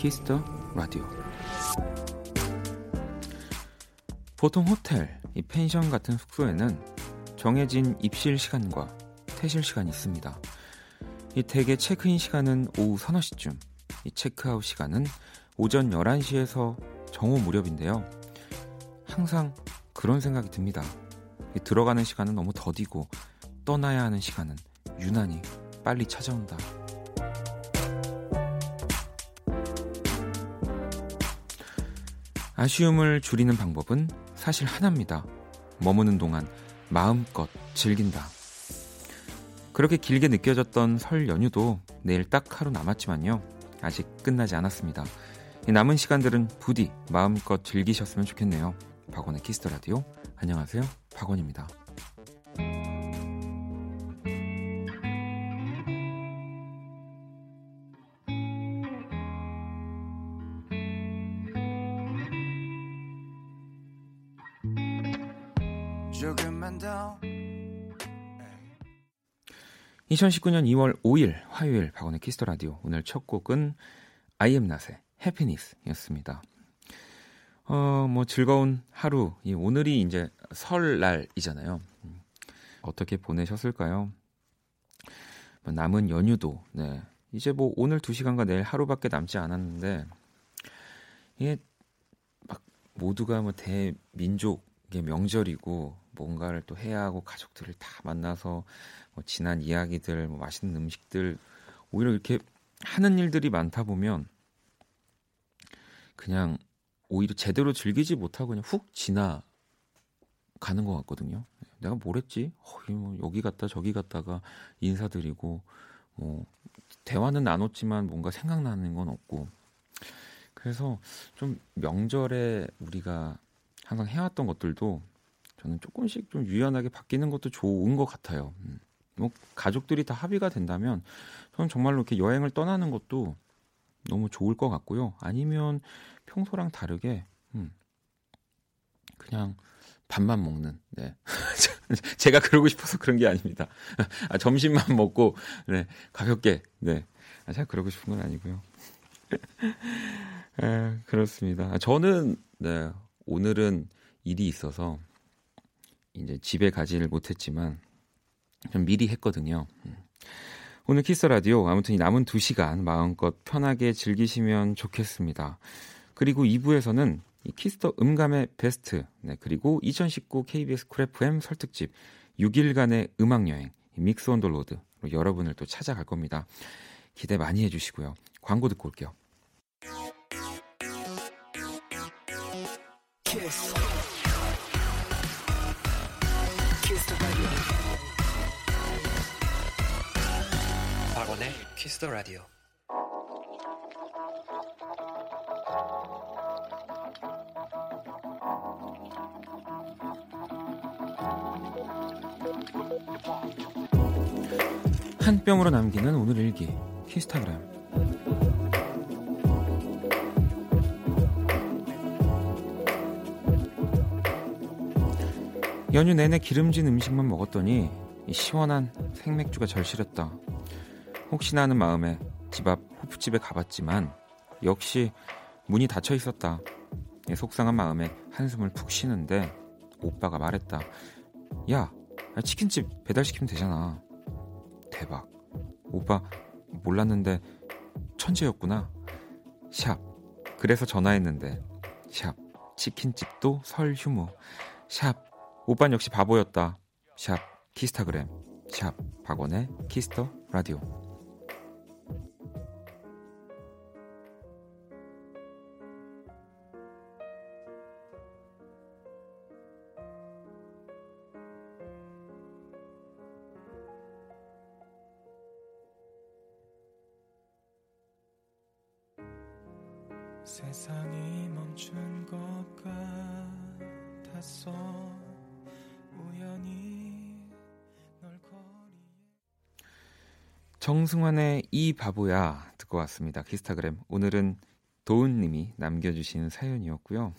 키스 더 라디오. 보통 호텔, 이 펜션 같은 숙소에는 정해진 입실 시간과 퇴실 시간이 있습니다. 이 대개 체크인 시간은 오후 서너 시쯤, 이 체크아웃 시간은 오전 11시에서 정오 무렵인데요. 항상 그런 생각이 듭니다. 들어가는 시간은 너무 더디고 떠나야 하는 시간은 유난히 빨리 찾아온다. 아쉬움을 줄이는 방법은 사실 하나입니다. 머무는 동안 마음껏 즐긴다. 그렇게 길게 느껴졌던 설 연휴도 내일 딱 하루 남았지만요. 아직 끝나지 않았습니다. 남은 시간들은 부디 마음껏 즐기셨으면 좋겠네요. 박원의 키스 더 라디오. 안녕하세요. 박원입니다. 2019년 2월 5일 화요일 박원의 키스터 라디오 오늘 첫 곡은 아이엠 나의 해피니스였습니다. 어, 뭐 즐거운 하루. 이 오늘이 이제 설날이잖아요. 음, 어떻게 보내셨을까요? 뭐 남은 연휴도 네. 이제 뭐 오늘 2시간과 내일 하루밖에 남지 않았는데 이게 막 모두가 뭐 대민족 의 명절이고 뭔가를 또 해야 하고 가족들을 다 만나서 뭐 지난 이야기들, 뭐 맛있는 음식들 오히려 이렇게 하는 일들이 많다 보면 그냥 오히려 제대로 즐기지 못하고 그냥 훅 지나 가는 것 같거든요. 내가 뭘 했지? 어, 뭐 여기 갔다 저기 갔다가 인사드리고 뭐 대화는 나눴지만 뭔가 생각나는 건 없고 그래서 좀 명절에 우리가 항상 해왔던 것들도 저는 조금씩 좀 유연하게 바뀌는 것도 좋은 것 같아요. 음. 뭐 가족들이 다 합의가 된다면 저는 정말로 이렇게 여행을 떠나는 것도 너무 좋을 것 같고요. 아니면 평소랑 다르게 음, 그냥 밥만 먹는. 네. 제가 그러고 싶어서 그런 게 아닙니다. 아, 점심만 먹고 네, 가볍게. 네. 아, 제가 그러고 싶은 건 아니고요. 아, 그렇습니다. 아, 저는 네, 오늘은 일이 있어서 이제 집에 가지를 못했지만 좀 미리 했거든요. 음. 오늘 키스 더 라디오 아무튼 남은 2시간 마음껏 편하게 즐기시면 좋겠습니다. 그리고 2부에서는 키스 더 음감의 베스트 네, 그리고 2019 KBS 쿨 FM 설특집 6일간의 음악 여행 뮤직 온 더 로드 여러분을 또 찾아갈 겁니다. 기대 많이 해주시고요. 광고 듣고 올게요. 박원의 키스 더 라디오. 한 뼘으로 남기는 오늘 일기 키스타그램 연휴 내내 기름진 음식만 먹었더니 시원한 생맥주가 절실했다. 혹시나 하는 마음에 집 앞 호프집에 가봤지만 역시 문이 닫혀 있었다. 속상한 마음에 한숨을 푹 쉬는데 오빠가 말했다. 야, 치킨집 배달시키면 되잖아. 대박. 오빠 몰랐는데 천재였구나. 샵. 그래서 전화했는데 샵. 치킨집도 설 휴무. 샵. 오빤 역시 바보였다. 샵. 키스타그램. 샵. 박원의 키스터 라디오. 정승환의 이 바보야 듣고 왔습니다. 키스타그램 오늘은 도은님이 남겨주신 사연이었고요.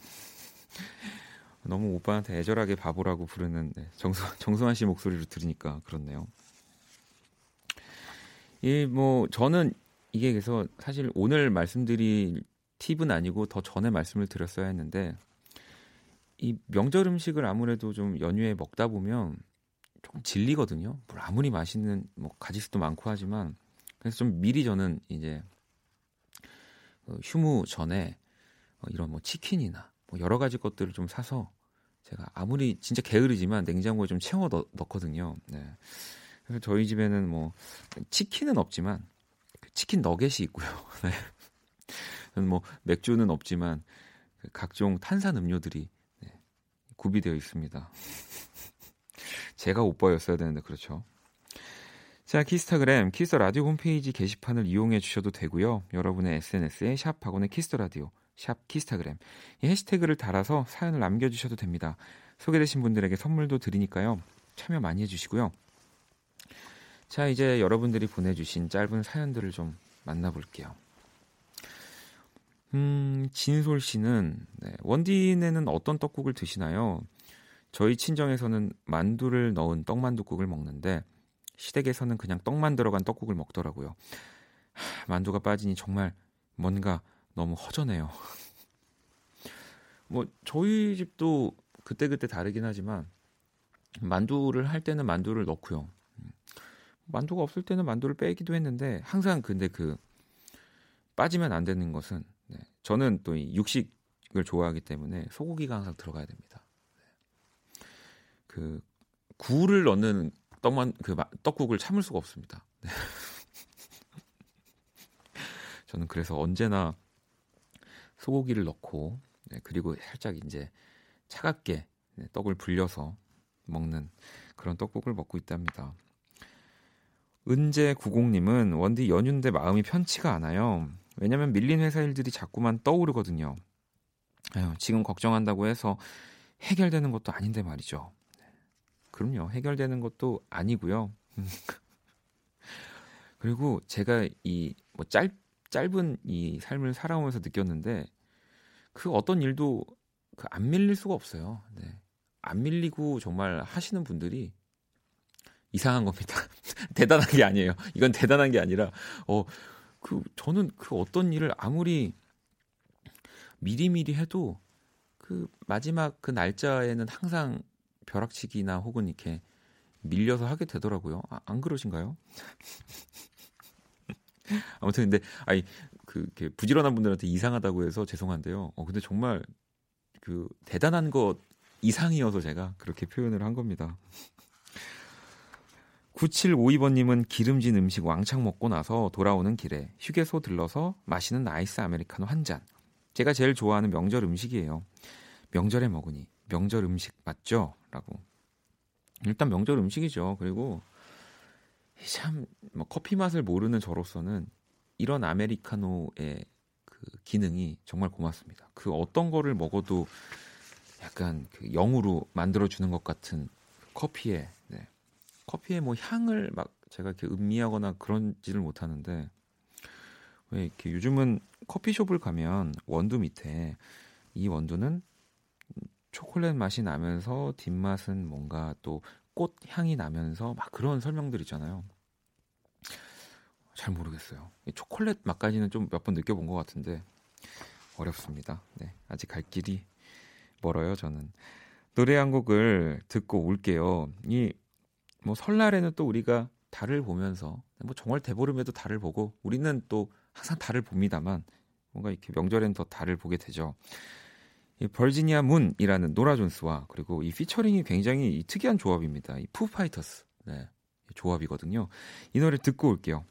너무 오빠한테 애절하게 바보라고 부르는 네, 정승, 정승환 씨 목소리로 들으니까 그렇네요. 이 뭐 저는 이게 그래서 사실 오늘 말씀드릴 팁은 아니고 더 전에 말씀을 드렸어야 했는데 이 명절 음식을 아무래도 좀 연휴에 먹다 보면 조금 질리거든요. 물 아무리 맛있는 뭐 가지수도 많고 하지만 그래서 좀 미리 저는 이제 어, 휴무 전에 어, 이런 뭐 치킨이나 뭐 여러 가지 것들을 좀 사서 제가 아무리 진짜 게으르지만 냉장고에 좀 채워 넣, 넣거든요. 네. 그래서 저희 집에는 뭐 치킨은 없지만 그 치킨 너겟이 있고요. 네. 뭐 맥주는 없지만 그 각종 탄산 음료들이 네, 구비되어 있습니다. 제가 오빠였어야 되는데 그렇죠. 자, 키스타그램, 키스 더 라디오 홈페이지 게시판을 이용해 주셔도 되고요. 여러분의 SNS에 샵 박원의 키스 더 라디오, 샵 키스타그램 이 해시태그를 달아서 사연을 남겨 주셔도 됩니다. 소개되신 분들에게 선물도 드리니까요. 참여 많이 해 주시고요. 자, 이제 여러분들이 보내 주신 짧은 사연들을 좀 만나 볼게요. 음, 진솔 씨는 네, 원디네는 어떤 떡국을 드시나요? 저희 친정에서는 만두를 넣은 떡만두국을 먹는데 시댁에서는 그냥 떡만 들어간 떡국을 먹더라고요. 하, 만두가 빠지니 정말 뭔가 너무 허전해요. 뭐 저희 집도 그때그때 다르긴 하지만 만두를 할 때는 만두를 넣고요. 만두가 없을 때는 만두를 빼기도 했는데 항상 근데 그 빠지면 안 되는 것은 네, 저는 또 육식을 좋아하기 때문에 소고기가 항상 들어가야 됩니다. 네. 그 굴을 넣는 떡만 그 떡국을 참을 수가 없습니다. 네. 저는 그래서 언제나 소고기를 넣고 네, 그리고 살짝 이제 차갑게 네, 떡을 불려서 먹는 그런 떡국을 먹고 있답니다. 은재 구공님은 원디 연휴인데 마음이 편치가 않아요. 왜냐면 밀린 회사 일들이 자꾸만 떠오르거든요. 아유, 지금 걱정한다고 해서 해결되는 것도 아닌데 말이죠. 그럼요. 해결되는 것도 아니고요. 그리고 제가 이 뭐 짧, 짧은 이 삶을 살아오면서 느꼈는데 그 어떤 일도 그 안 밀릴 수가 없어요. 네. 안 밀리고 정말 하시는 분들이 이상한 겁니다. 대단한 게 아니에요. 이건 대단한 게 아니라 어 그 저는 그 어떤 일을 아무리 미리미리 해도 그 마지막 그 날짜에는 항상 벼락치기나 혹은 이렇게 밀려서 하게 되더라고요. 아, 안 그러신가요? 아무튼 근데 아니 그 이렇게 부지런한 분들한테 이상하다고 해서 죄송한데요. 어 근데 정말 그 대단한 것 이상이어서 제가 그렇게 표현을 한 겁니다. 9752번님은 기름진 음식 왕창 먹고 나서 돌아오는 길에 휴게소 들러서 마시는 아이스 아메리카노 한 잔. 제가 제일 좋아하는 명절 음식이에요. 명절에 먹으니 명절 음식 맞죠? 라고. 일단 명절 음식이죠. 그리고 참 뭐 커피 맛을 모르는 저로서는 이런 아메리카노의 그 기능이 정말 고맙습니다. 그 어떤 거를 먹어도 약간 그 영으로 만들어 주는 것 같은 커피에 네. 커피의 뭐 향을 막 제가 이렇게 음미하거나 그런지를 못하는데 왜 이렇게 요즘은 커피숍을 가면 원두 밑에 이 원두는 초콜릿 맛이 나면서 뒷맛은 뭔가 또 꽃 향이 나면서 막 그런 설명들 있잖아요. 잘 모르겠어요. 초콜릿 맛까지는 좀 몇 번 느껴본 것 같은데 어렵습니다. 네, 아직 갈 길이 멀어요. 저는 노래 한 곡을 듣고 올게요. 이 뭐 설날에는 또 우리가 달을 보면서 뭐 정말 대보름에도 달을 보고 우리는 또 항상 달을 봅니다만 뭔가 이렇게 명절엔 더 달을 보게 되죠. 이 Virginia Moon이라는 노라 존스와 그리고 이 피처링이 굉장히 특이한 조합입니다. 이 Foo Fighters 네, 조합이거든요. 이 노래 듣고 올게요.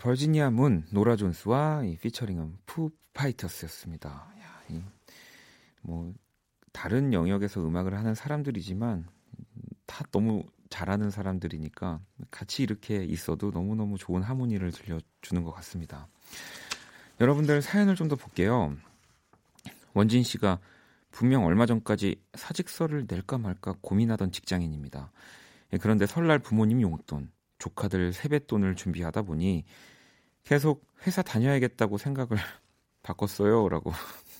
버지니아 문 노라 존스와 이 피처링은 푸 파이터스였습니다. 야, 이, 뭐 다른 영역에서 음악을 하는 사람들이지만 다 너무 잘하는 사람들이니까 같이 이렇게 있어도 너무너무 좋은 하모니를 들려주는 것 같습니다. 여러분들 사연을 좀 더 볼게요. 원진 씨가 분명 얼마 전까지 사직서를 낼까 말까 고민하던 직장인입니다. 예, 그런데 설날 부모님 용돈, 조카들 세뱃돈을 준비하다 보니 계속 회사 다녀야겠다고 생각을 바꿨어요. 라고.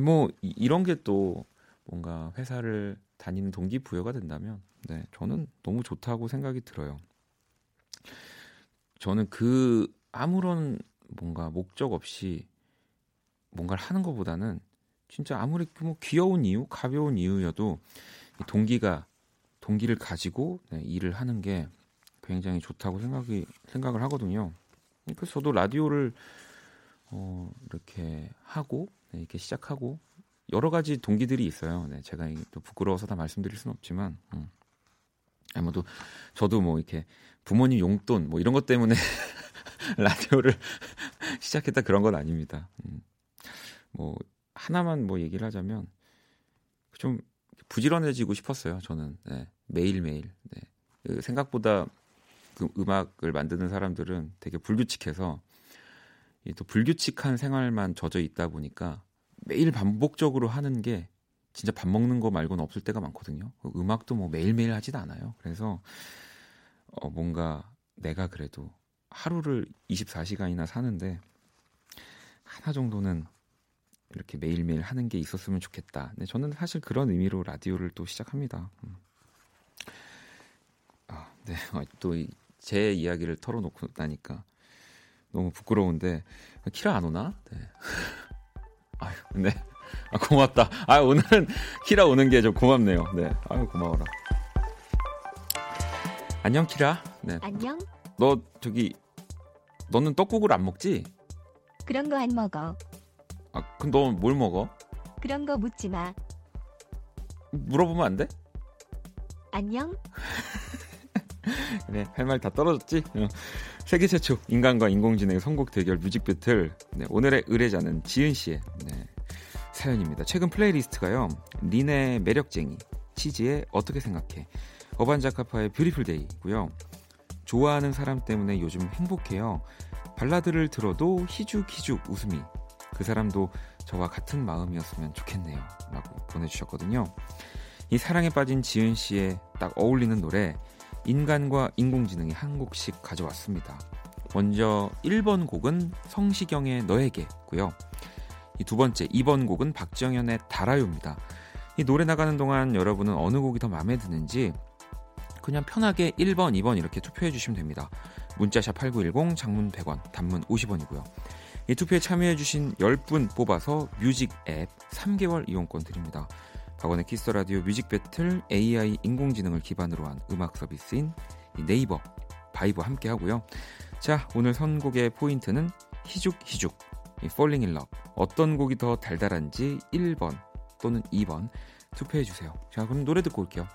뭐, 이런 게 또 뭔가 회사를 다니는 동기부여가 된다면, 네, 저는 너무 좋다고 생각이 들어요. 저는 그 아무런 뭔가 목적 없이 뭔가를 하는 것보다는 진짜 아무리 뭐 귀여운 이유, 가벼운 이유여도 동기가 동기를 가지고 네, 일을 하는 게 굉장히 좋다고 생각이 생각을 하거든요. 그래서 저도 라디오를 어, 이렇게 하고 네, 이렇게 시작하고 여러 가지 동기들이 있어요. 네, 제가 또 부끄러워서 다 말씀드릴 수는 없지만, 음. 아무도 저도 뭐 이렇게 부모님 용돈 뭐 이런 것 때문에 라디오를 시작했다 그런 건 아닙니다. 음. 뭐 하나만 뭐 얘기를 하자면 좀 부지런해지고 싶었어요. 저는 네, 매일 매일 네. 그 생각보다 그 음악을 만드는 사람들은 되게 불규칙해서 또 불규칙한 생활만 젖어 있다 보니까 매일 반복적으로 하는 게 진짜 밥 먹는 거 말고는 없을 때가 많거든요. 그 음악도 뭐 매일매일 하지도 않아요. 그래서 어 뭔가 내가 그래도 하루를 24시간이나 사는데 하나 정도는 이렇게 매일매일 하는 게 있었으면 좋겠다. 네, 저는 사실 그런 의미로 라디오를 또 시작합니다. 음. 아, 네. 어, 또제 이야기를 털어놓고 나니까 너무 부끄러운데 키라 안 오나? 네. 아유, 네. 아, 고맙다. 아, 오늘은 키라 오는 게 좀 고맙네요. 네. 아유, 고마워라. 안녕, 키라. 네. 안녕. 너 저기 너는 떡국을 안 먹지? 그런 거 안 먹어. 아, 그럼 너 뭘 먹어? 그런 거 묻지 마. 물어보면 안 돼? 안녕? 그래, 할말 다 떨어졌지? 어. 세계 최초 인간과 인공지능의 선곡 대결 music battle. 네, 오늘의 의뢰자는 지은 씨의 네, 사연입니다. 최근 playlist가요. 린의 매력쟁이, 치즈의 어떻게 생각해, 어반자카파의 Beautiful Day고요. 좋아하는 사람 때문에 요즘 행복해요. 발라드를 들어도 희죽희죽 웃음이 그 사람도 저와 같은 마음이었으면 좋겠네요. 라고 보내주셨거든요. 이 사랑에 빠진 지은 씨의 딱 어울리는 노래, 인간과 인공지능이 한 곡씩 가져왔습니다. 먼저 1번 곡은 성시경의 너에게고요. 이 두 번째 2번 곡은 박정현의 달아요입니다. 이 노래 나가는 동안 여러분은 어느 곡이 더 마음에 드는지 그냥 편하게 1번, 2번 이렇게 투표해 주시면 됩니다. 문자샵 8910, 장문 100원, 단문 50원이고요. 이 투표에 참여해주신 10분 뽑아서 music 앱 3개월 이용권 드립니다. 박원의 키스 라디오 music battle AI 인공지능을 기반으로 한 음악 서비스인 네이버 바이브 함께 하고요. 자, 오늘 선곡의 포인트는 이 Falling in Love 어떤 곡이 더 달달한지 1번 또는 2번 투표해 주세요. 자, 그럼 노래 듣고 올게요.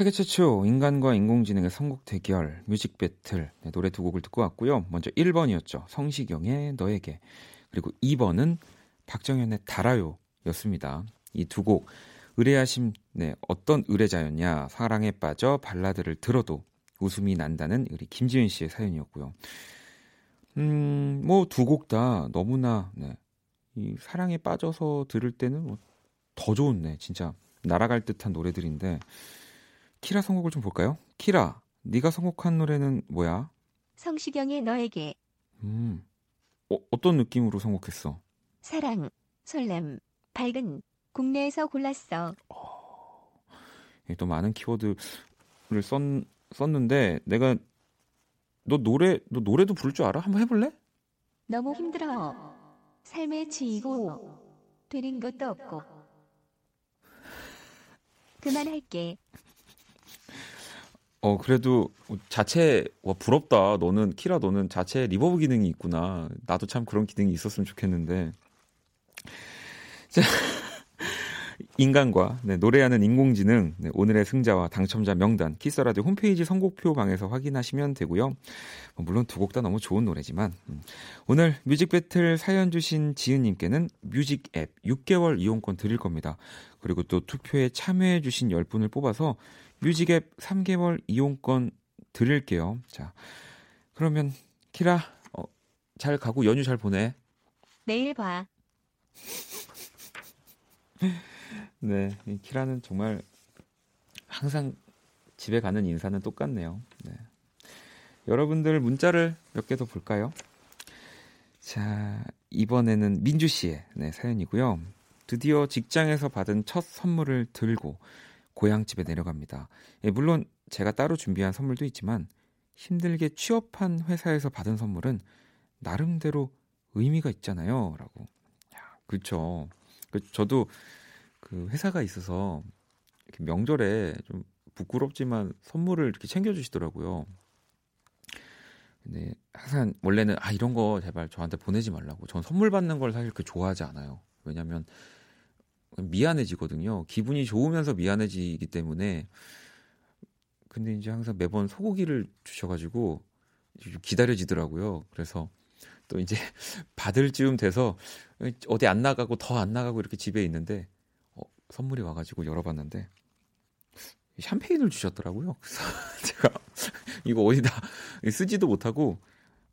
세계 최초 인간과 인공지능의 선곡 대결 뮤직 배틀 네, 노래 두 곡을 듣고 왔고요. 먼저 1번이었죠. 성시경의 너에게. 그리고 2번은 박정현의 달아요였습니다. 이 두 곡 의뢰하심 네, 어떤 의뢰자였냐? 사랑에 빠져 발라드를 들어도 웃음이 난다는 우리 김지은 씨의 사연이었고요. 음, 뭐 두 곡 다 너무나 네, 이 사랑에 빠져서 들을 때는 뭐 더 좋은 네, 진짜 날아갈 듯한 노래들인데 키라 선곡을 좀 볼까요? 키라, 네가 선곡한 노래는 뭐야? 성시경의 너에게. 음, 어, 어떤 느낌으로 선곡했어? 사랑, 설렘, 밝은, 국내에서 골랐어. 어, 또 많은 키워드를 썼, 썼는데 내가 너 노래 너 노래도 부를 줄 알아? 한번 해볼래? 너무 힘들어. 삶에 치이고 되는 것도 없고. 그만할게. 어 그래도 자체 와 부럽다. 너는 키라 너는 자체 reverb 기능이 있구나. 나도 참 그런 기능이 있었으면 좋겠는데. 자. 인간과 네, 노래하는 인공지능 네, 오늘의 승자와 당첨자 명단 키스라디오 홈페이지 선곡표 방에서 확인하시면 되고요. 뭐 물론 두 곡 다 너무 좋은 노래지만 음, 오늘 music battle 사연 주신 지은님께는 music 앱 6개월 이용권 드릴 겁니다. 그리고 또 투표에 참여해 주신 10분을 뽑아서 music 앱 3개월 이용권 드릴게요. 자 그러면 키라 어, 잘 가고 연휴 잘 보내. 내일 봐. 네, 키라는 정말 항상 집에 가는 인사는 똑같네요. 네. 여러분들 문자를 몇 개 더 볼까요? 자, 이번에는 민주 씨의 네, 사연이고요. 드디어 직장에서 받은 첫 선물을 들고 고향집에 내려갑니다. 예, 물론 제가 따로 준비한 선물도 있지만 힘들게 취업한 회사에서 받은 선물은 나름대로 의미가 있잖아요. 라고. 야, 그렇죠. 저도 그 회사가 있어서 명절에 좀 부끄럽지만 선물을 이렇게 챙겨주시더라고요. 근데 항상 원래는 아 이런 거 제발 저한테 보내지 말라고. 전 선물 받는 걸 사실 그 좋아하지 않아요. 왜냐면 미안해지거든요. 기분이 좋으면서 미안해지기 때문에. 근데 이제 항상 매번 소고기를 주셔가지고 기다려지더라고요. 그래서 또 이제 받을 즈음 돼서 어디 안 나가고 더 안 나가고 이렇게 집에 있는데 선물이 와가지고 열어봤는데 샴페인을 주셨더라고요. 그래서 제가 이거 어디다 쓰지도 못하고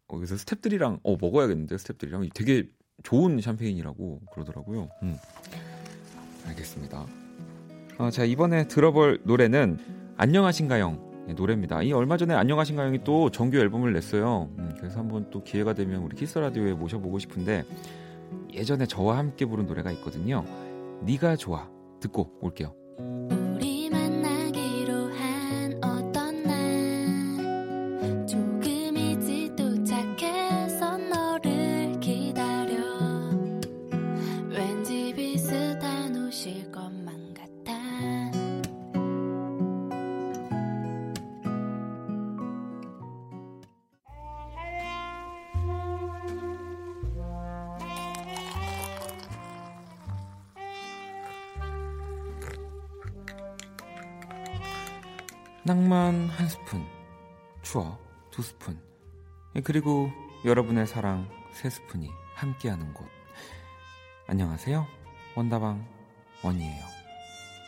어, 그래서 스탭들이랑 어 먹어야겠는데 스탭들이랑 되게 좋은 샴페인이라고 그러더라고요. 음. 알겠습니다. 어, 자 이번에 들어볼 노래는 안녕하신가영 노래입니다. 이 얼마 전에 안녕하신가영이 또 정규 앨범을 냈어요. 음, 그래서 한번 또 기회가 되면 우리 키스 라디오에 모셔보고 싶은데 예전에 저와 함께 부른 노래가 있거든요. 네가 좋아. 듣고 올게요. 여러분의 사랑 세 스푼이 함께하는 곳. 안녕하세요. 원다방 원이에요.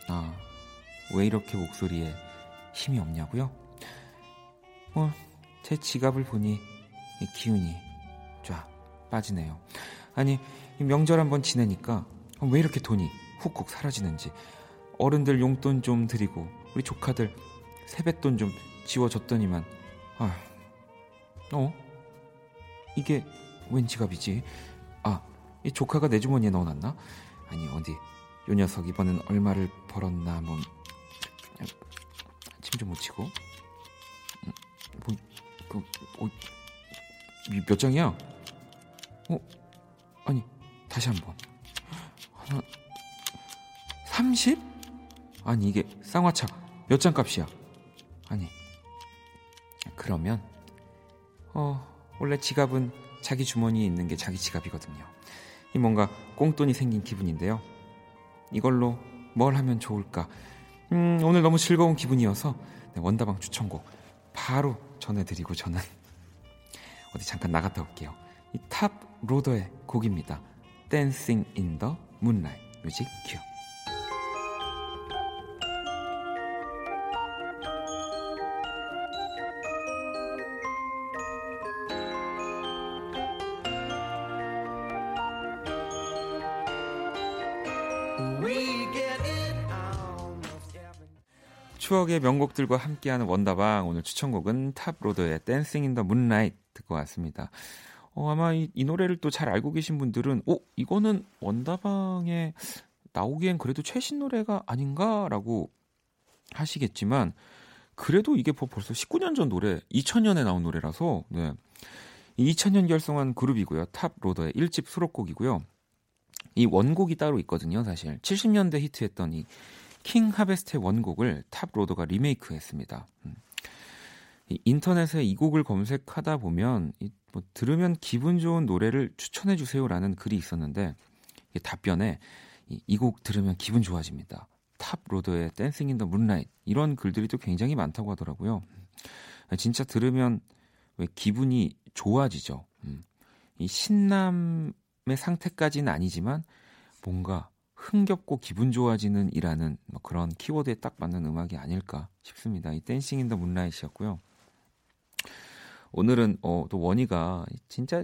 아, 왜 이렇게 목소리에 힘이 없냐고요? 뭐, 제 지갑을 보니 기운이 쫙 빠지네요. 아니, 명절 한번 지내니까 왜 이렇게 돈이 훅훅 사라지는지 어른들 용돈 좀 드리고 우리 조카들 세뱃돈 좀 지워줬더니만 아, 어? 이게 웬 지갑이지? 아, 이 조카가 내 주머니에 넣어놨나? 아니 어디 요 녀석 이번엔 얼마를 벌었나 뭐 침 좀 묻히고 음, 뭐, 그, 어, 몇 장이야? 어? 아니 다시 한번 하나 30? 아니 이게 쌍화차 몇 장 값이야? 아니, 그러면, 어, 원래 지갑은 자기 주머니에 있는 게 자기 지갑이거든요. 이 뭔가 꽁돈이 생긴 기분인데요. 이걸로 뭘 하면 좋을까? 음, 오늘 너무 즐거운 기분이어서 네, 원다방 추천곡 바로 전해드리고 저는 어디 잠깐 나갔다 올게요. 이 탑 로더의 곡입니다. Dancing in the Moonlight. music cue. 추억의 명곡들과 함께하는 원다방 오늘 추천곡은 탑로더의 Dancing in the Moonlight 듣고 왔습니다. 어, 아마 이, 이 노래를 또 잘 알고 계신 분들은 어 이거는 원다방에 나오기엔 그래도 최신 노래가 아닌가라고 하시겠지만 그래도 이게 벌써 19년 전 노래, 2000년에 나온 노래라서 네. 2000년 결성한 그룹이고요. 탑로더의 1집 수록곡이고요. 이 원곡이 따로 있거든요, 사실. 70년대 히트했던 이 킹 하베스트의 원곡을 탑 로더가 리메이크했습니다. 음. 인터넷에 이 곡을 검색하다 보면 뭐 들으면 기분 좋은 노래를 추천해 주세요라는 글이 있었는데 답변에 이 곡 들으면 기분 좋아집니다. 탑 로더의 Dancing in the Moonlight 이런 글들이 또 굉장히 많다고 하더라고요. 진짜 들으면 왜 기분이 좋아지죠. 음. 이 신남의 상태까지는 아니지만 뭔가 흥겹고 기분 좋아지는 이라는 뭐 그런 키워드에 딱 맞는 음악이 아닐까 싶습니다. 이 Dancing in the Moonlight였고요. 오늘은 어, 또 원희가 진짜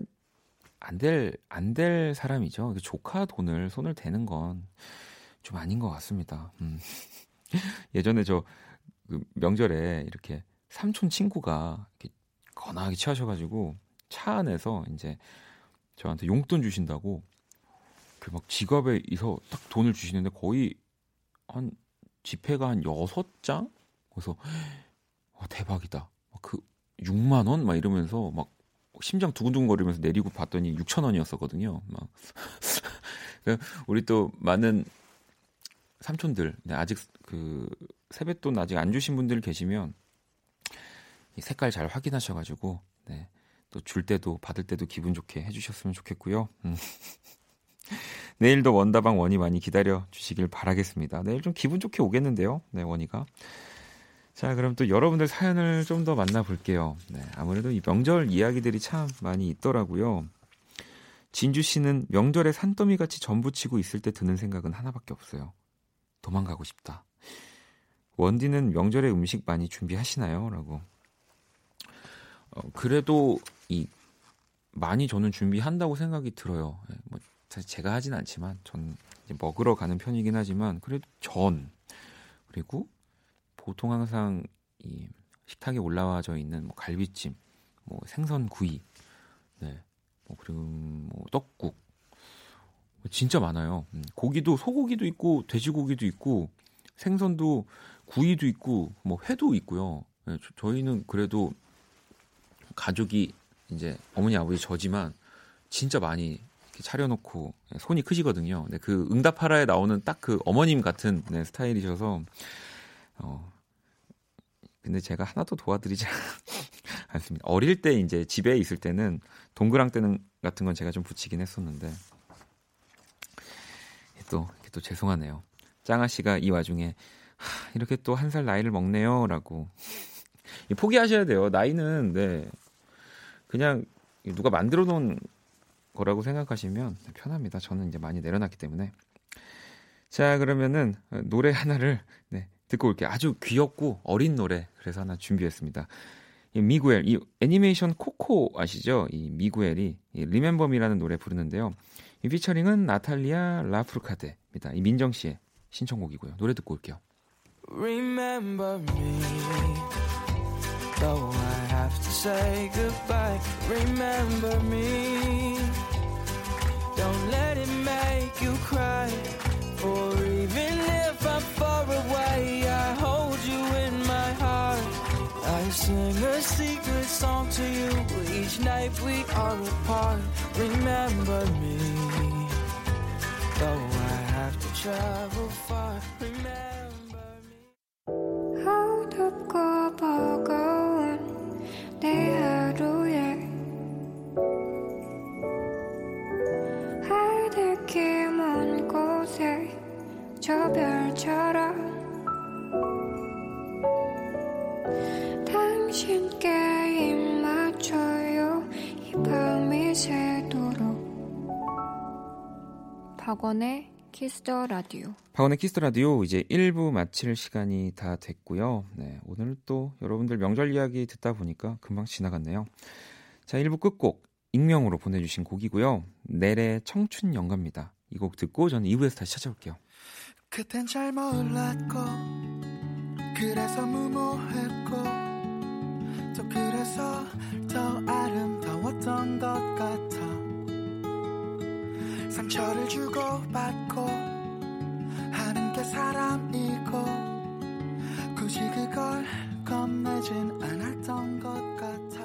안 될 안 될 사람이죠. 조카 돈을 손을 대는 건 좀 아닌 것 같습니다. 음. 예전에 저 그 명절에 이렇게 삼촌 친구가 이렇게 거나하게 취하셔가지고 차 안에서 이제 저한테 용돈 주신다고 그 막 지갑에 이서 딱 돈을 주시는데 거의 한 지폐가 한 여섯 장? 그래서 와, 대박이다. 그 6만 원? 막 이러면서 막 심장 두근두근 거리면서 내리고 봤더니 6천 원이었었거든요. 막 우리 또 많은 삼촌들 네, 아직 그 세뱃돈 아직 안 주신 분들 계시면 이 색깔 잘 확인하셔가지고 네, 또 줄 때도 받을 때도 기분 좋게 해주셨으면 좋겠고요. 음. 내일도 원다방 원이 많이 기다려 주시길 바라겠습니다. 내일 좀 기분 좋게 오겠는데요. 네, 원이가. 자, 그럼 또 여러분들 사연을 좀 더 만나볼게요. 네, 아무래도 이 명절 이야기들이 참 많이 있더라고요. 진주 씨는 명절에 산더미 같이 전부치고 있을 때 드는 생각은 하나밖에 없어요. 도망가고 싶다. 원디는 명절에 음식 많이 준비하시나요? 라고. 어, 그래도 이 많이 저는 준비한다고 생각이 들어요. 네, 뭐 사실 제가 하진 않지만 전 먹으러 가는 편이긴 하지만 그래도 전 그리고 보통 항상 이 식탁에 올라와져 있는 뭐 갈비찜, 뭐 생선 구이, 네, 뭐 그리고 뭐 떡국 진짜 많아요. 음, 고기도 소고기도 있고 돼지고기도 있고 생선도 구이도 있고 뭐 회도 있고요. 네, 저 희는 그래도 가족이 이제 어머니 아버지 저지만 진짜 많이 차려놓고 손이 크시거든요. 근데 그 응답하라에 나오는 딱 그 어머님 같은 네, 스타일이셔서 어 근데 제가 하나도 도와드리지 않습니다. 어릴 때 이제 집에 있을 때는 동그랑 때는 같은 건 제가 좀 붙이긴 했었는데 또또 죄송하네요. 짱아 씨가 이 와중에 하, 이렇게 또 한 살 나이를 먹네요라고 포기하셔야 돼요. 나이는 네 그냥 누가 만들어 놓은 거라고 생각하시면 편합니다. 저는 이제 많이 내려놨기 때문에. 자, 그러면은 노래 하나를 네, 듣고 올게요. 아주 귀엽고 어린 노래 그래서 하나 준비했습니다. 이 미구엘, 이 애니메이션 코코 아시죠? 이 미구엘이 이 리멤버미라는 노래 부르는데요. 이 피처링은 나탈리아 라프르카데입니다. 이 민정 씨의 신청곡이고요. 노래 듣고 올게요. Remember me, though I have to say goodbye. Remember me. Don't let it make you cry. For even if I'm far away, I hold you in my heart. I sing a secret song to you each night we are apart. Remember me, though I have to travel far. Remember me. How to go 새 저 별처럼 당신께 입 맞춰요 이 밤이 새도록 박원의 Kiss the Radio. 박원의 Kiss the Radio 이제 1부 마칠 시간이 다 됐고요. 네, 오늘 또 여러분들 명절 이야기 듣다 보니까 금방 지나갔네요. 자, 1부 끝곡 익명으로 보내주신 곡이고요. 넬의 청춘 영가입니다. 이 곡 듣고 저는 2부에서 다시 찾아올게요. 그땐 잘 몰랐고 그래서 무모했고 또 그래서 더 아름다웠던 것 같아 상처를 주고 받고 하는 게 사람이고 굳이 그걸 겁내진 않았던 것 같아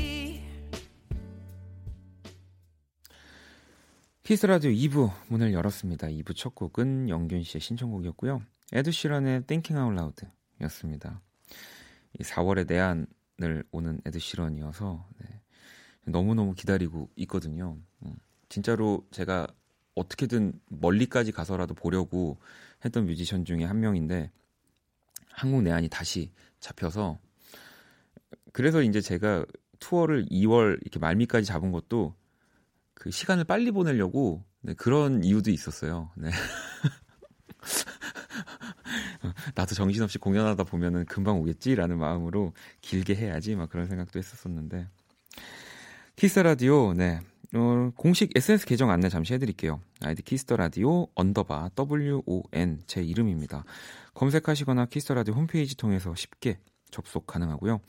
키스 라디오 2부 문을 열었습니다. 2부 첫 곡은 영균 씨의 신청곡이었고요. 에드 시런의 Thinking Out Loud였습니다. 이 4월에 내한을 오는 에드 시런이어서 네, 너무너무 기다리고 있거든요. 음, 진짜로 제가 어떻게든 멀리까지 가서라도 보려고 했던 뮤지션 중에 한 명인데 한국 내한이 다시 잡혀서 그래서 이제 제가 투어를 2월 이렇게 말미까지 잡은 것도 그 시간을 빨리 보내려고 네, 그런 이유도 있었어요. 네. 나도 정신없이 공연하다 보면은 금방 오겠지라는 마음으로 길게 해야지 막 그런 생각도 했었었는데 키스 더 라디오 네 어, 공식 SNS 계정 안내 잠시 해드릴게요. 아이디 키스 더 라디오 언더바 WON 제 이름입니다. 검색하시거나 키스 더 라디오 홈페이지 통해서 쉽게 접속 가능하고요.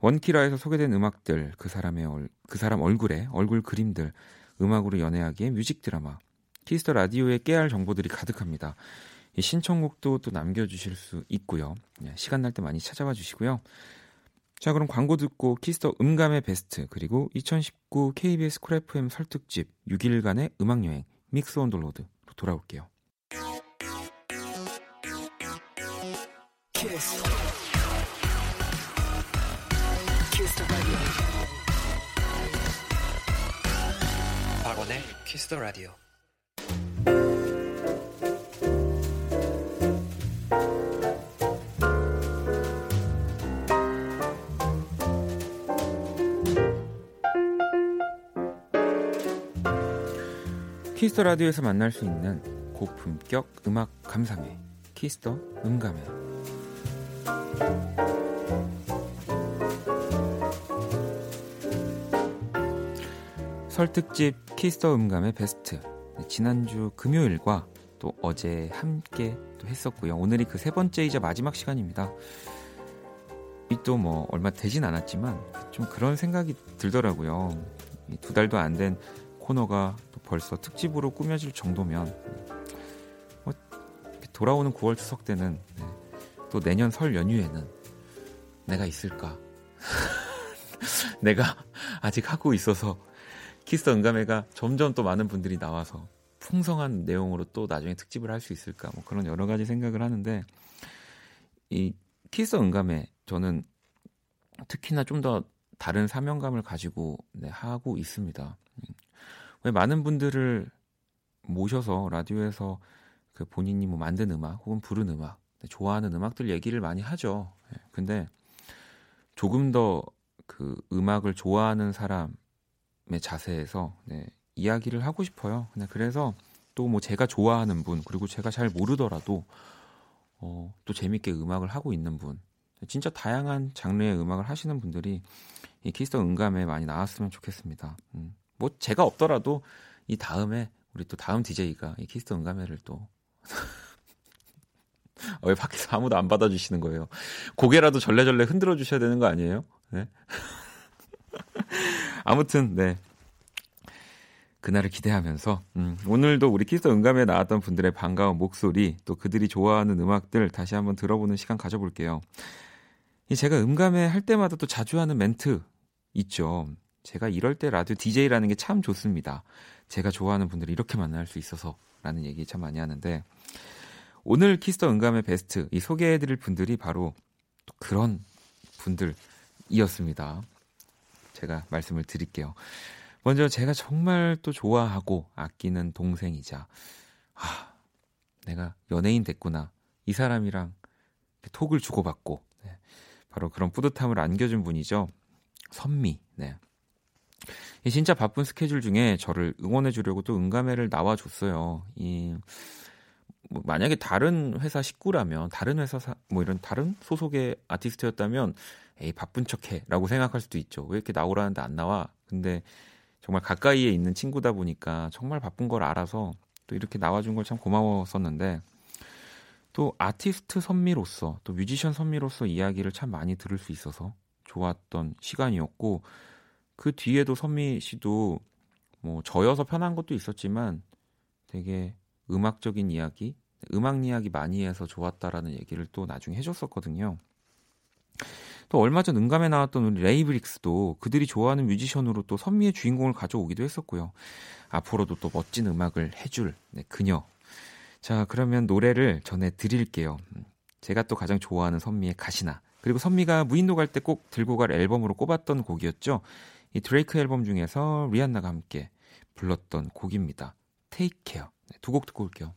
원키라에서 소개된 음악들, 그 사람의 얼, 그 사람 얼굴에 얼굴 그림들, 음악으로 연애하기에 뮤직 드라마, 키스 더 라디오에 깨알 정보들이 가득합니다. 이 신청곡도 또 남겨주실 수 있고요. 네, 시간 날 때 많이 찾아와 주시고요. 자, 그럼 광고 듣고 키스 더 음감회 베스트 그리고 2019 KBS 쿨 FM 설특집 6일간의 음악 여행 믹스 온 돌로드 돌아올게요. Kiss. Kiss the radio. 박원의 키스 더 라디오. 키스 더 라디오에서 만날 수 있는 고품격 음악 감상회 키스 더 음감회 설특집 키스 더 음감회 베스트. 네, 지난주 금요일과 또 어제 함께 또 했었고요. 오늘이 그 세 번째이자 마지막 시간입니다. 이 또 뭐 얼마 되진 않았지만 좀 그런 생각이 들더라고요. 이두 달도 안 된 코너가 또 벌써 특집으로 꾸며질 정도면 뭐 돌아오는 9월 추석 때는 네, 또 내년 설 연휴에는 내가 있을까? 내가 아직 하고 있어서 키스 더 음감회가 점점 또 많은 분들이 나와서 풍성한 내용으로 또 나중에 특집을 할 수 있을까? 뭐 그런 여러 가지 생각을 하는데 이 키스 더 음감회 저는 특히나 좀 더 다른 사명감을 가지고 네, 하고 있습니다. 왜 많은 분들을 모셔서 라디오에서 그 본인이 뭐 만든 음악 혹은 부른 음악, 네, 좋아하는 음악들 얘기를 많이 하죠. 예, 근데 조금 더 그 음악을 좋아하는 사람의 자세에서 네, 이야기를 하고 싶어요. 네, 그래서 또 뭐 제가 좋아하는 분 그리고 제가 잘 모르더라도 어, 또 재밌게 음악을 하고 있는 분 진짜 다양한 장르의 음악을 하시는 분들이 이 키스 더 음감회에 많이 나왔으면 좋겠습니다. 음. 뭐 제가 없더라도 이 다음에 우리 또 다음 DJ가 이 키스 더 음감회를 또 어, 왜 밖에서 아무도 안 받아주시는 거예요? 고개라도 절레절레 흔들어 주셔야 되는 거 아니에요? 네. 아무튼 네 그날을 기대하면서 음, 오늘도 우리 키스 더 음감회에 나왔던 분들의 반가운 목소리 또 그들이 좋아하는 음악들 다시 한번 들어보는 시간 가져볼게요. 제가 음감회 할 때마다 또 자주 하는 멘트 있죠. 제가 이럴 때 라디오 DJ라는 게 참 좋습니다. 제가 좋아하는 분들을 이렇게 만날 수 있어서라는 얘기 참 많이 하는데 오늘 키스 더 음감회 베스트 이 소개해드릴 분들이 바로 그런 분들이었습니다. 제가 말씀을 드릴게요. 먼저 제가 정말 또 좋아하고 아끼는 동생이자 아 내가 연예인 됐구나 이 사람이랑 톡을 주고받고 네. 바로 그런 뿌듯함을 안겨준 분이죠 선미 네. 진짜 바쁜 스케줄 중에 저를 응원해 주려고 또 응감회를 나와 줬어요 이 뭐 만약에 다른 회사 식구라면 다른 회사 사, 뭐 이런 다른 소속의 아티스트였다면 에이 바쁜 척해라고 생각할 수도 있죠. 왜 이렇게 나오라는데 안 나와? 근데 정말 가까이에 있는 친구다 보니까 정말 바쁜 걸 알아서 또 이렇게 나와준 걸 참 고마웠었는데 또 아티스트 선미로서 또 뮤지션 선미로서 이야기를 참 많이 들을 수 있어서 좋았던 시간이었고 그 뒤에도 선미 씨도 뭐 저여서 편한 것도 있었지만 되게 음악적인 이야기, 음악 이야기 많이 해서 좋았다라는 얘기를 또 나중에 해줬었거든요. 또 얼마 전 응감에 나왔던 우리 레이브릭스도 그들이 좋아하는 뮤지션으로 또 선미의 주인공을 가져오기도 했었고요. 앞으로도 또 멋진 음악을 해줄 네, 그녀. 자, 그러면 노래를 전해 드릴게요. 제가 또 가장 좋아하는 선미의 가시나. 그리고 선미가 무인도 갈 때 꼭 들고 갈 앨범으로 꼽았던 곡이었죠. 이 드레이크 앨범 중에서 리안나가 함께 불렀던 곡입니다. Take Care. 네, 두곡 듣고 올게요.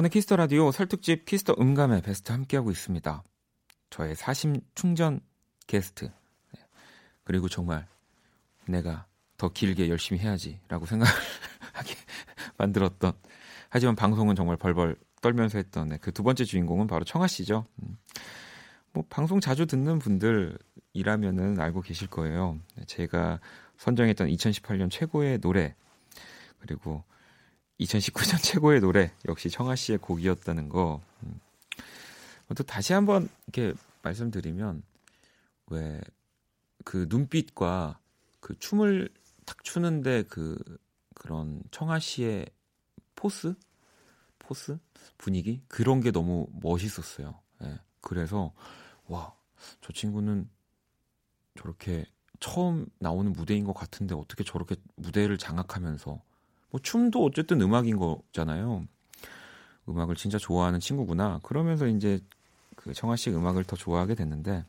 박원의 키스 더 라디오 설특집 키스 더 음감회 베스트 함께하고 있습니다. 저의 사심 충전 게스트. 네. 그리고 정말 내가 더 길게 열심히 해야지라고 생각을 하게 만들었던. 하지만 방송은 정말 벌벌 떨면서 했던 네, 그두 번째 주인공은 바로 청하 씨죠. 음. 뭐 방송 자주 듣는 분들이라면은 알고 계실 거예요. 네, 제가 선정했던 2018년 최고의 노래 그리고 2019년 최고의 노래 역시 청아 씨의 곡이었다는 거. 음. 또 다시 한번 이렇게 말씀드리면 왜 그 눈빛과 그 춤을 탁 추는데 그 그런 청아 씨의 포스 포스 분위기 그런 게 너무 멋있었어요. 예. 그래서 와 저 친구는 저렇게 처음 나오는 무대인 것 같은데 어떻게 저렇게 무대를 장악하면서 뭐 춤도 어쨌든 음악인 거잖아요. 음악을 진짜 좋아하는 친구구나. 그러면서 이제 그 청아 씨 음악을 더 좋아하게 됐는데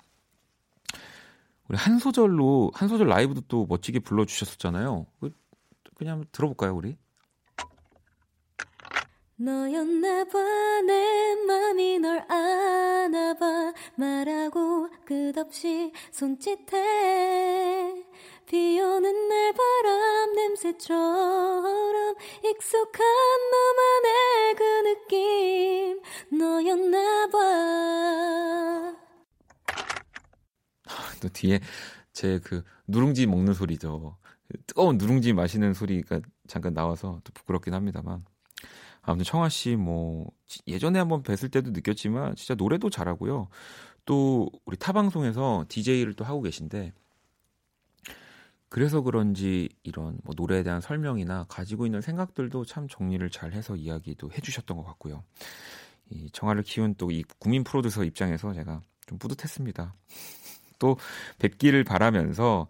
우리 한 소절로 한 소절 라이브도 또 멋지게 불러 주셨었잖아요. 그, 그냥 들어볼까요, 우리? 너였나 봐 내 맘이 널 아나 봐 말하고 끝없이 손짓해 비 오는 날 바람 냄새처럼 익숙한 너만의 그 느낌 너였나 봐 또 뒤에 제 그 누룽지 먹는 소리죠. 뜨거운 누룽지 마시는 소리가 잠깐 나와서 또 부끄럽긴 합니다만. 아무튼 청아 씨 뭐 예전에 한번 뵀을 때도 느꼈지만 진짜 노래도 잘하고요. 또 우리 타 방송에서 DJ를 또 하고 계신데 그래서 그런지 이런 뭐 노래에 대한 설명이나 가지고 있는 생각들도 참 정리를 잘 해서 이야기도 해주셨던 것 같고요. 이 청아를 키운 또 이 국민 프로듀서 입장에서 제가 좀 뿌듯했습니다. 또 뵙기를 바라면서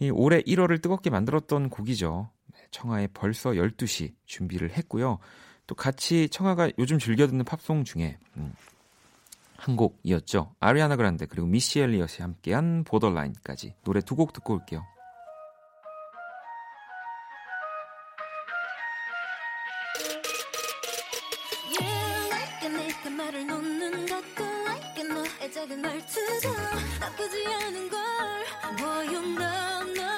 이 올해 1월을 뜨겁게 만들었던 곡이죠. 네, 청아의 벌써 12시 준비를 했고요. 또 같이 청아가 요즘 즐겨 듣는 팝송 중에 음, 한 곡이었죠. 아리아나 그란데 그리고 미시 엘리엇이 함께한 보더라인까지 노래 두 곡 듣고 올게요. 말을 놓는 것도 like 너의 작은 말투도 나쁘지 않은 걸. Boy you know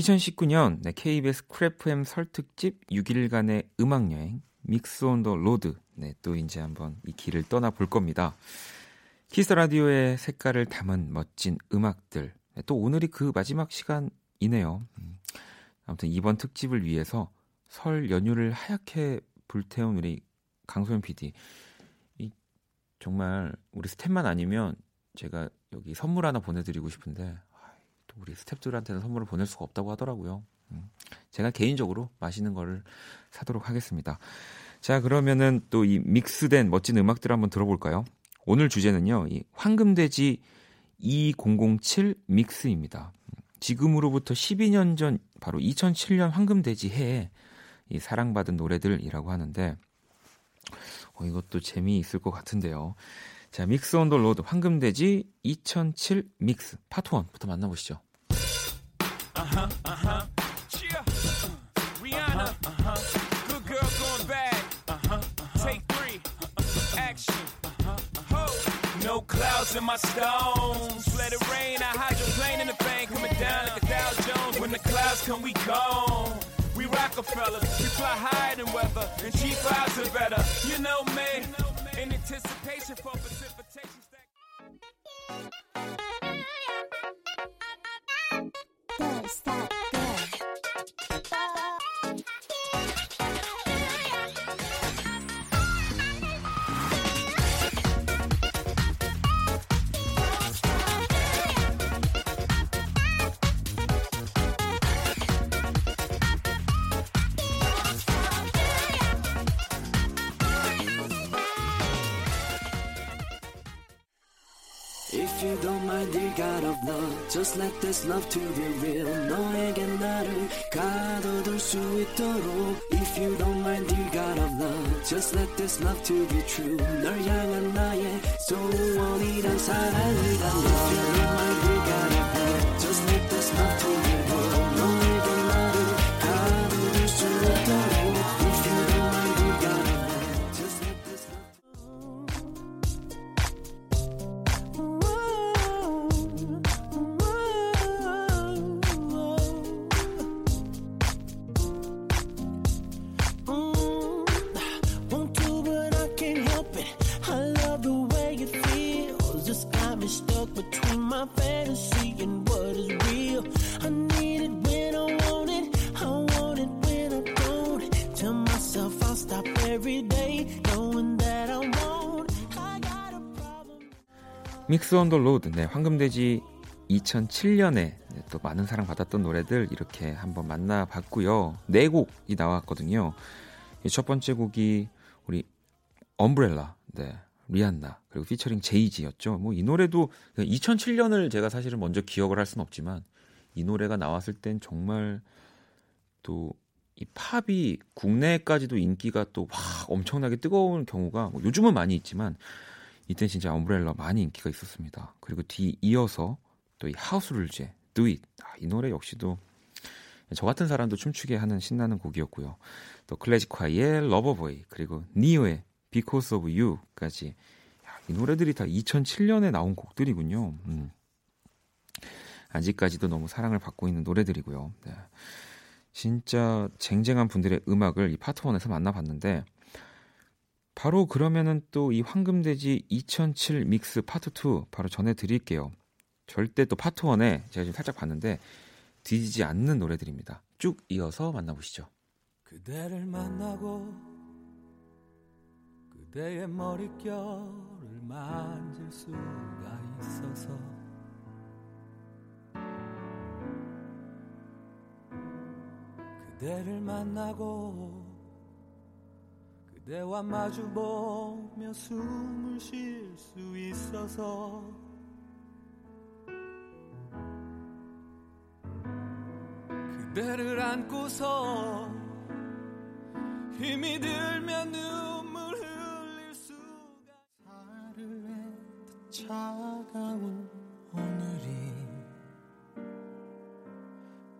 2019년 네, KBS 쿨 FM 설특집 6일간의 음악 여행 Mix on the Road 네, 또 이제 한번 이 길을 떠나 볼 겁니다. 키스 더 라디오의 색깔을 담은 멋진 음악들. 네, 또 오늘이 그 마지막 시간이네요. 음, 아무튼 이번 특집을 위해서 설 연휴를 하얗게 불태운 우리 강소연 PD. 이 정말 우리 스탭만 아니면 제가 여기 선물 하나 보내드리고 싶은데 또 우리 스탭들한테는 선물을 보낼 수가 없다고 하더라고요. 음, 제가 개인적으로 맛있는 거를 사도록 하겠습니다. 자, 그러면은 또 이 믹스된 멋진 음악들 한번 들어볼까요? 오늘 주제는요, 이 황금돼지 2007 믹스입니다. 지금으로부터 12년 전, 바로 2007년 황금돼지 해에 이 사랑받은 노래들이라고 하는데, 어, 이것도 재미있을 것 같은데요. 자, 믹스 온 더 로드 황금돼지 2007 믹스 파트 1부터 만나보시죠. Uh-huh, uh-huh. Cheer. Rihanna. Uh-huh. uh-huh. Good girl going bad. Uh-huh. Take three. Action. Ho. No clouds in my stones. Let it rain. I hydroplane in the bank. Coming down like a Dow Jones. When the clouds come, we gone. We Rockefellers. We fly higher than weather. And cheap vibes are better. You know me. In anticipation for precipitation. stop. If you don't mind the God of love Just let this love to be real 너에게 나를 가둬둘 수 있도록 If you don't mind the God of love Just let this love to be true 널 향한 나의 소원이란 사랑이란 love If you don't mind the God of love Mix on the Road, 네, 황금돼지 2007년에 또 많은 사랑 받았던 노래들 이렇게 한번 만나봤고요. 네 곡이 나왔거든요. 이첫 번째 곡이 우리 Umbrella, 네, 리안나 그리고 피처링 제이지였죠. 뭐 이 노래도 2007년을 제가 사실은 먼저 기억을 할 수는 없지만 이 노래가 나왔을 땐 정말 또 이 팝이 국내까지도 인기가 또막 엄청나게 뜨거운 경우가 뭐 요즘은 많이 있지만 이때 진짜 Umbrella 많이 인기가 있었습니다. 그리고 뒤 이어서 또 이 하우스 룰즈의 Do It 아, 이 노래 역시도 저 같은 사람도 춤추게 하는 신나는 곡이었고요. 또 클래지콰이의 Lover Boy 그리고 니요의 Because of You까지 야, 이 노래들이 다 2007년에 나온 곡들이군요. 음. 아직까지도 너무 사랑을 받고 있는 노래들이고요. 네. 진짜 쟁쟁한 분들의 음악을 이 파트 1에서 만나봤는데 바로 그러면은 또 이 황금돼지 2007 믹스 파트 2 바로 전해드릴게요. 절대 또 파트 1에 제가 지금 살짝 봤는데 뒤지지 않는 노래들입니다. 쭉 이어서 만나보시죠. 그대를 만나고 그대의 머릿결을 만질 수가 있어서 그대를 만나고 그대와 마주보며 숨을 쉴 수 있어서 그대를 안고서 힘이 들면 눈물 흘릴 수가 사르르 차가운 오늘이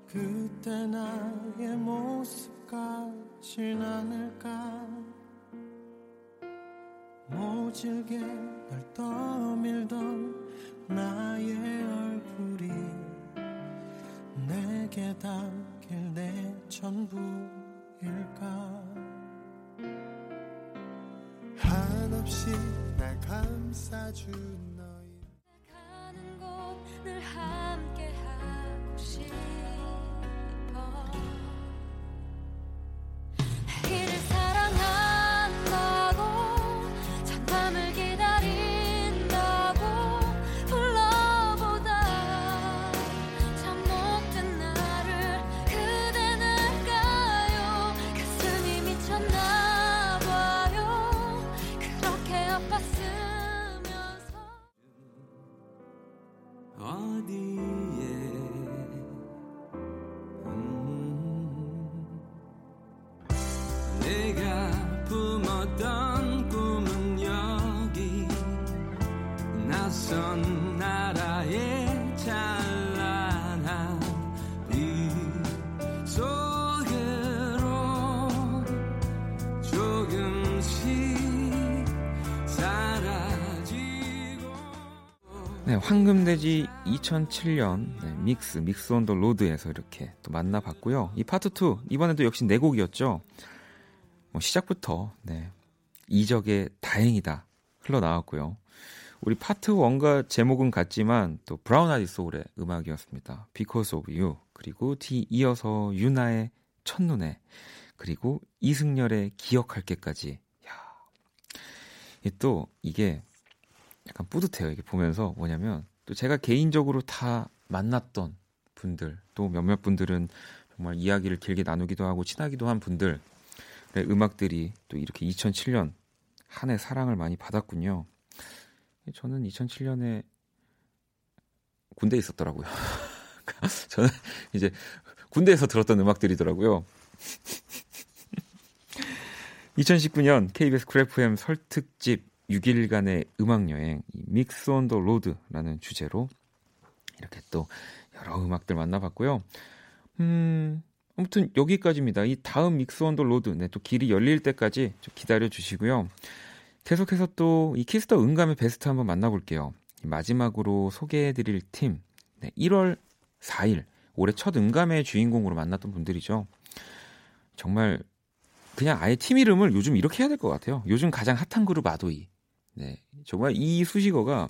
그때 나의 모습 같진 않을까 모질게 널 떠밀던 나의 얼굴이 내게 담길 내 전부일까? 한없이 날 감싸준 너의 가는 곳늘 함 황금돼지 2007년 네, Mix Mix on the Road에서 이렇게 또 만나봤고요. 이 파트 2 이번에도 역시 네 곡이었죠. 뭐 시작부터 네, 이적의 다행이다 흘러나왔고요. 우리 파트 1과 제목은 같지만 또 브라운 아이드 소울의 음악이었습니다. Because of You 그리고 뒤 이어서 윤하의 첫눈에 그리고 이승열의 기억할게까지. 야, 또 이게 약간 뿌듯해요. 이게 보면서 뭐냐면 또 제가 개인적으로 다 만났던 분들 또 몇몇 분들은 정말 이야기를 길게 나누기도 하고 친하기도 한 분들의 음악들이 또 이렇게 2007년 한 해 사랑을 많이 받았군요. 저는 2007년에 군대에 있었더라고요. 저는 이제 군대에서 들었던 음악들이더라고요. 2019년 KBS Cool FM 설특집 6일간의 음악 여행 Mix on the Road라는 주제로 이렇게 또 여러 음악들 만나봤고요. 음, 아무튼 여기까지입니다. 이 다음 Mix on the Road 네, 또 길이 열릴 때까지 좀 기다려 주시고요. 계속해서 또 이 Kiss the 음감의 베스트 한번 만나볼게요. 마지막으로 소개해드릴 팀 네, 1월 4일 올해 첫 음감의 주인공으로 만났던 분들이죠. 정말 그냥 아예 팀 이름을 요즘 이렇게 해야 될 것 같아요. 요즘 가장 핫한 그룹 아도이. 네, 정말 이 수식어가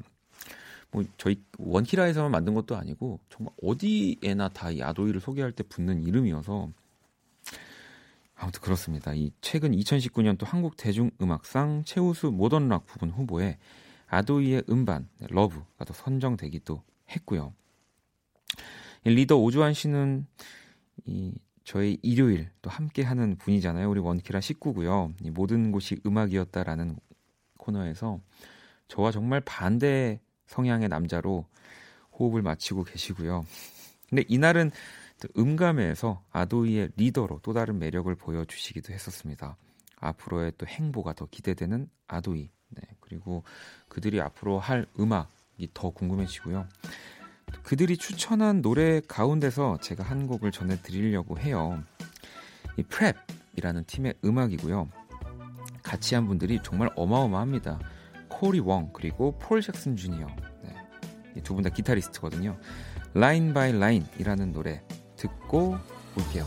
뭐 저희 원키라에서만 만든 것도 아니고 정말 어디에나 다 이 아도이를 소개할 때 붙는 이름이어서 아무튼 그렇습니다. 이 최근 2019년 또 한국 대중음악상 최우수 modern rock 부분 후보에 아도이의 음반 네, LOVE가 또 선정되기도 했고요. 이 리더 오주환 씨는 이 저희 일요일 또 함께하는 분이잖아요. 우리 원키라 식구고요. 이 모든 곳이 음악이었다라는 코너에서 저와 정말 반대 성향의 남자로 호흡을 맞추고 계시고요. 근데 이날은 음감에서 아도이의 리더로 또 다른 매력을 보여주시기도 했었습니다. 앞으로의 또 행보가 더 기대되는 아도이. 네, 그리고 그들이 앞으로 할 음악이 더 궁금해지고요. 그들이 추천한 노래 가운데서 제가 한 곡을 전해드리려고 해요. 이 프랩이라는 팀의 음악이고요. 같이 한 분들이 정말 어마어마합니다. 코리 웡 그리고 폴 잭슨 주니어 네, 두분 다 기타리스트거든요. Line By Line이라는 노래 듣고 올게요.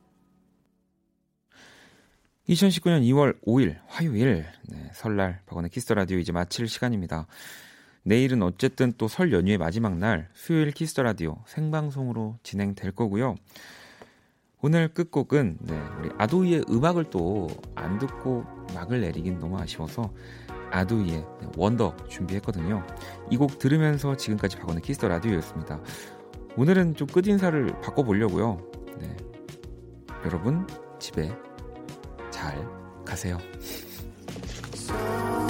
2019년 2월 5일 화요일 네, 설날 박원의 Kiss the Radio 이제 마칠 시간입니다. 내일은 어쨌든 또 설 연휴의 마지막 날 수요일 Kiss the Radio 생방송으로 진행될 거고요. 오늘 끝곡은 네, 우리 아도이의 음악을 또 안 듣고 막을 내리긴 너무 아쉬워서 아도이의 네, Wonder 준비했거든요. 이 곡 들으면서 지금까지 박원의 Kiss the Radio였습니다. 오늘은 좀 끝인사를 바꿔보려고요. 네. 여러분 집에 잘 가세요. 서